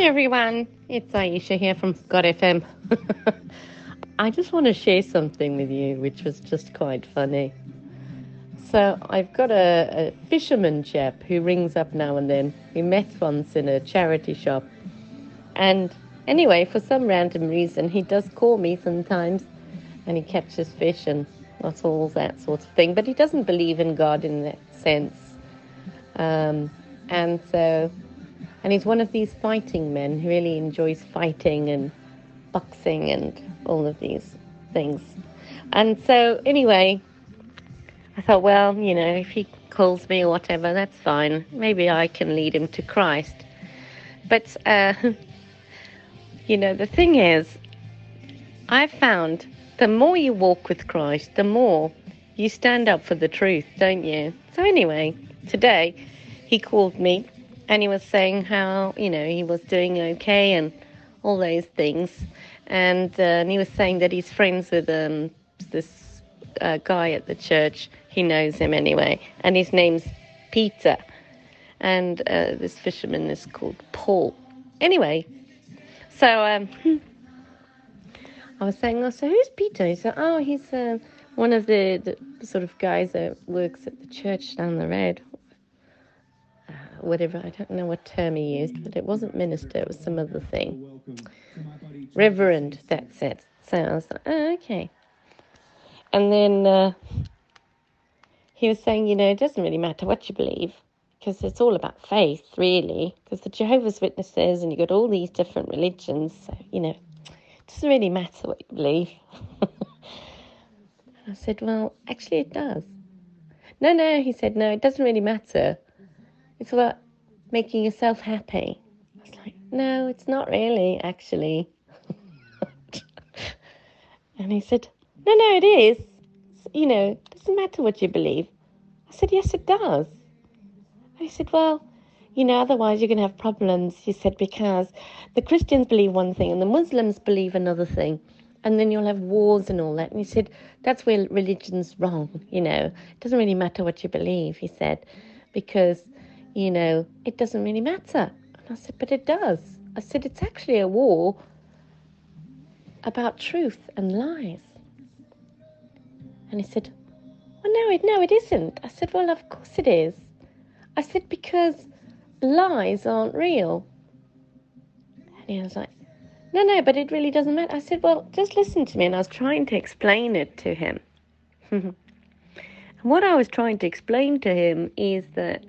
Hi everyone, it's Aisha here from God FM. I just want to share something with you, which was just quite funny. So I've got a, a fisherman chap who rings up now and then. We met once in a charity shop, and anyway, for some random reason, he does call me sometimes, and he catches fish and that's all that sort of thing. But he doesn't believe in God in that sense, um, and so and he's one of these fighting men who really enjoys fighting and boxing and all of these things. And so, anyway, I thought, well, you know, if he calls me or whatever, that's fine. Maybe I can lead him to Christ. But, uh, you know, the thing is, I've found the more you walk with Christ, the more you stand up for the truth, don't you? So, anyway, today he called me and he was saying how you know he was doing okay and all those things, and, uh, and he was saying that he's friends with um, this uh, guy at the church. He knows him anyway, and his name's Peter, and uh, this fisherman is called Paul. Anyway, so um, I was saying, oh, so who's Peter? He said, oh, he's uh, one of the, the sort of guys that works at the church down the road whatever, I don't know what term he used, but it wasn't minister, it was some other thing. Reverend, that's it. So I was like, oh, okay. And then uh, he was saying, you know, it doesn't really matter what you believe, because it's all about faith, really, because the Jehovah's Witnesses and you've got all these different religions, so, you know, it doesn't really matter what you believe. I said, well, actually, it does. No, no, he said, no, it doesn't really matter. It's about making yourself happy. I was like, no, it's not really, actually. and he said, no, no, it is. You know, it doesn't matter what you believe. I said, yes, it does. And he said, well, you know, otherwise you're going to have problems. He said, because the Christians believe one thing and the Muslims believe another thing. And then you'll have wars and all that. And he said, that's where religion's wrong, you know. It doesn't really matter what you believe, he said, because you know, it doesn't really matter. And I said, but it does. I said, it's actually a war about truth and lies. And he said, well, no, it, no, it isn't. I said, well, of course it is. I said, because lies aren't real. And he was like, no, no, but it really doesn't matter. I said, well, just listen to me. And I was trying to explain it to him. and what I was trying to explain to him is that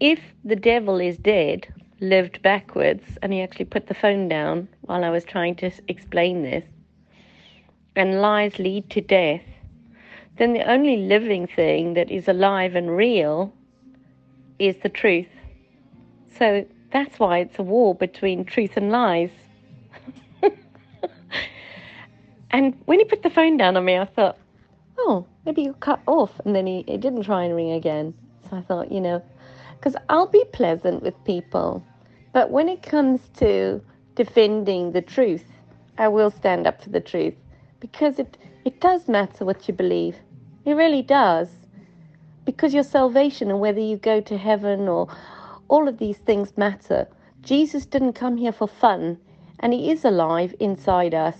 if the devil is dead, lived backwards, and he actually put the phone down while I was trying to explain this, and lies lead to death, then the only living thing that is alive and real is the truth. So that's why it's a war between truth and lies. and when he put the phone down on me, I thought, oh, maybe you cut off. And then he, he didn't try and ring again. So I thought, you know, because I'll be pleasant with people. But when it comes to defending the truth, I will stand up for the truth because it, it does matter what you believe. It really does. Because your salvation and whether you go to heaven or all of these things matter. Jesus didn't come here for fun, and He is alive inside us.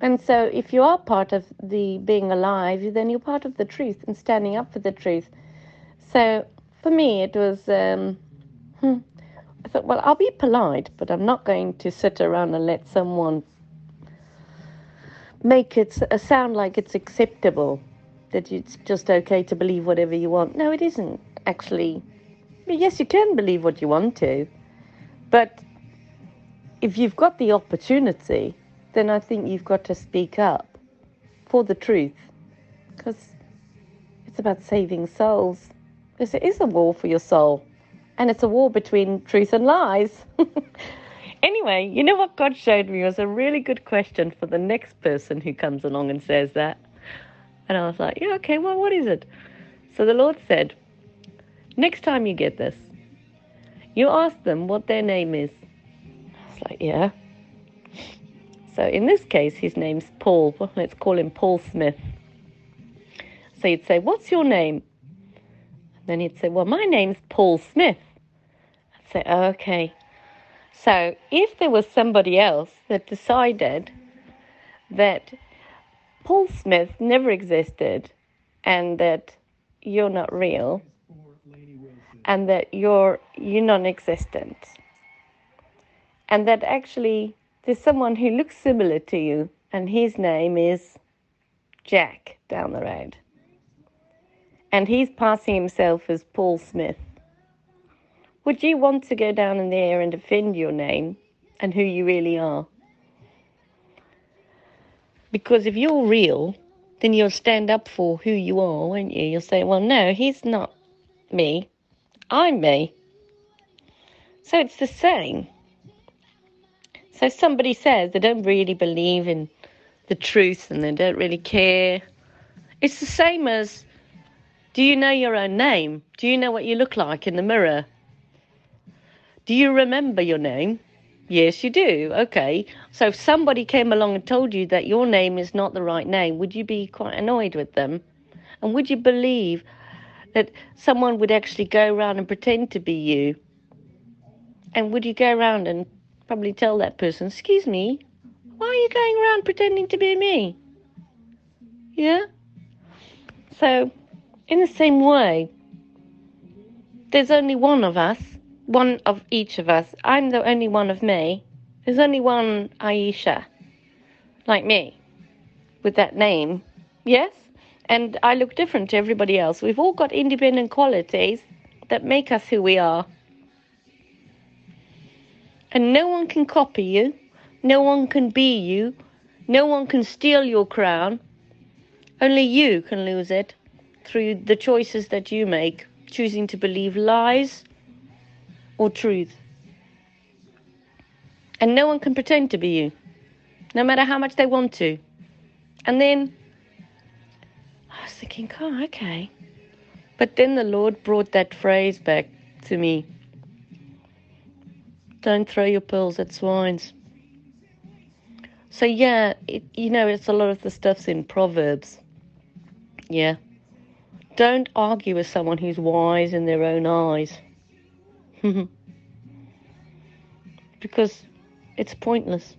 And so, if you are part of the being alive, then you're part of the truth and standing up for the truth. So, for me, it was. Um, hmm, I thought, well, I'll be polite, but I'm not going to sit around and let someone make it uh, sound like it's acceptable that it's just okay to believe whatever you want. No, it isn't actually. Yes, you can believe what you want to, but if you've got the opportunity, then I think you've got to speak up for the truth because it's about saving souls. Because it is a war for your soul. And it's a war between truth and lies. anyway, you know what God showed me was a really good question for the next person who comes along and says that. And I was like, yeah, okay, well, what is it? So the Lord said, next time you get this, you ask them what their name is. I was like, yeah. So in this case, his name's Paul. Well, let's call him Paul Smith. So you'd say, what's your name? Then he'd say, Well, my name's Paul Smith. I'd say, Okay. So if there was somebody else that decided that Paul Smith never existed and that you're not real and that you're you're non-existent and that actually there's someone who looks similar to you and his name is Jack down the road and he's passing himself as Paul Smith would you want to go down in the air and defend your name and who you really are because if you're real then you'll stand up for who you are, won't you? You'll say, well, no, he's not me. I'm me. So it's the same. So somebody says they don't really believe in the truth and they don't really care. It's the same as do you know your own name? Do you know what you look like in the mirror? Do you remember your name? Yes, you do. Okay. So if somebody came along and told you that your name is not the right name, would you be quite annoyed with them? And would you believe that someone would actually go around and pretend to be you? And would you go around and probably tell that person, Excuse me, why are you going around pretending to be me? Yeah? So, in the same way, there's only one of us one of each of us. I'm the only one of me. There's only one Aisha, like me, with that name. Yes? And I look different to everybody else. We've all got independent qualities that make us who we are. And no one can copy you. No one can be you. No one can steal your crown. Only you can lose it through the choices that you make, choosing to believe lies or truth. And no one can pretend to be you, no matter how much they want to. And then I was thinking, oh, okay. But then the Lord brought that phrase back to me don't throw your pearls at swines. So, yeah, it, you know, it's a lot of the stuff's in Proverbs. Yeah. Don't argue with someone who's wise in their own eyes. because it's pointless.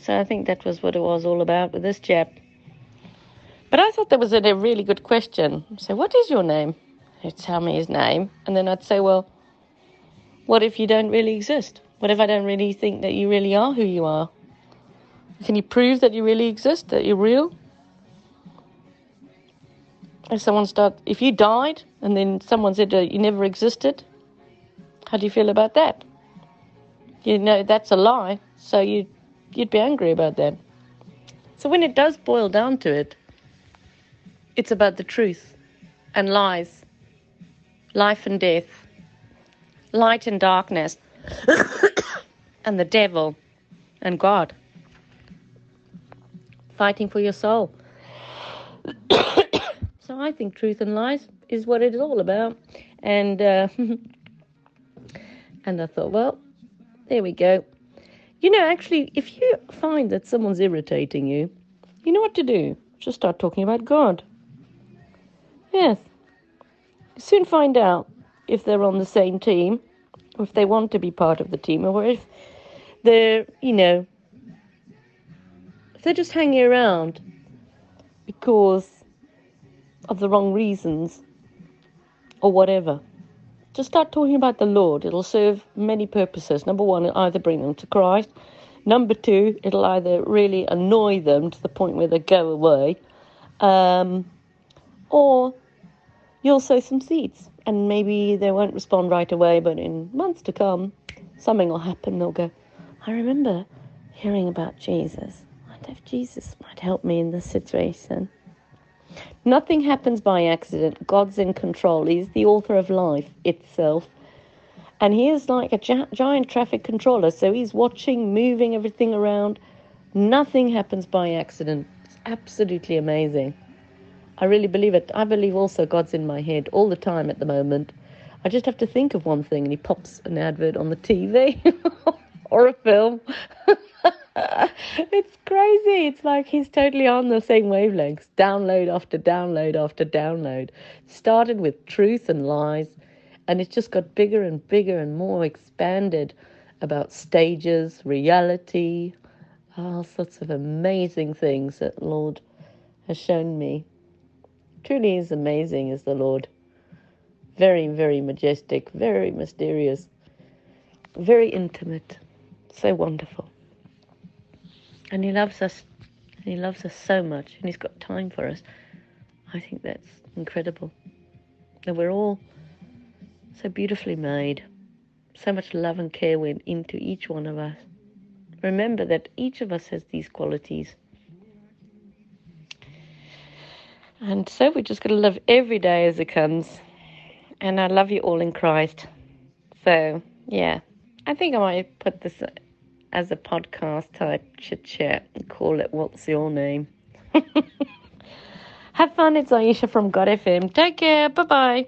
So I think that was what it was all about with this chap. But I thought that was a, really good question. So, what is your name? He'd tell me his name, and then I'd say, well, what if you don't really exist? What if I don't really think that you really are who you are? Can you prove that you really exist, that you're real? If someone start, if you died and then someone said you never existed, how do you feel about that? You know that's a lie, so you you'd be angry about that. So when it does boil down to it, it's about the truth and lies, life and death, light and darkness, and the devil and God. Fighting for your soul. I think truth and lies is what it is all about. And uh, And I thought, well, there we go. You know, actually, if you find that someone's irritating you, you know what to do. Just start talking about God. Yes. Soon find out if they're on the same team, or if they want to be part of the team, or if they're, you know, if they're just hanging around because of the wrong reasons or whatever just start talking about the Lord. It'll serve many purposes. Number one, it'll either bring them to Christ. Number two, it'll either really annoy them to the point where they go away, um, or you'll sow some seeds. And maybe they won't respond right away, but in months to come, something will happen. They'll go, I remember hearing about Jesus. I wonder if Jesus might help me in this situation. Nothing happens by accident. God's in control. He's the author of life itself. And he is like a gi- giant traffic controller. So he's watching, moving everything around. Nothing happens by accident. It's absolutely amazing. I really believe it. I believe also God's in my head all the time at the moment. I just have to think of one thing and he pops an advert on the TV or a film. it's crazy. It's like he's totally on the same wavelengths. Download after download after download. Started with truth and lies, And it just got bigger and bigger and more expanded about stages, reality, all sorts of amazing things that Lord has shown me. Truly is amazing, is the Lord. Very, very majestic, very mysterious, very intimate, so wonderful. And He loves us. He loves us so much, and He's got time for us. I think that's incredible. That we're all so beautifully made. So much love and care went into each one of us. Remember that each of us has these qualities. And so we're just going to live every day as it comes. And I love you all in Christ. So, yeah, I think I might put this as a podcast type chit chat and call it What's Your Name? Have fun. It's Aisha from God FM. Take care. Bye bye.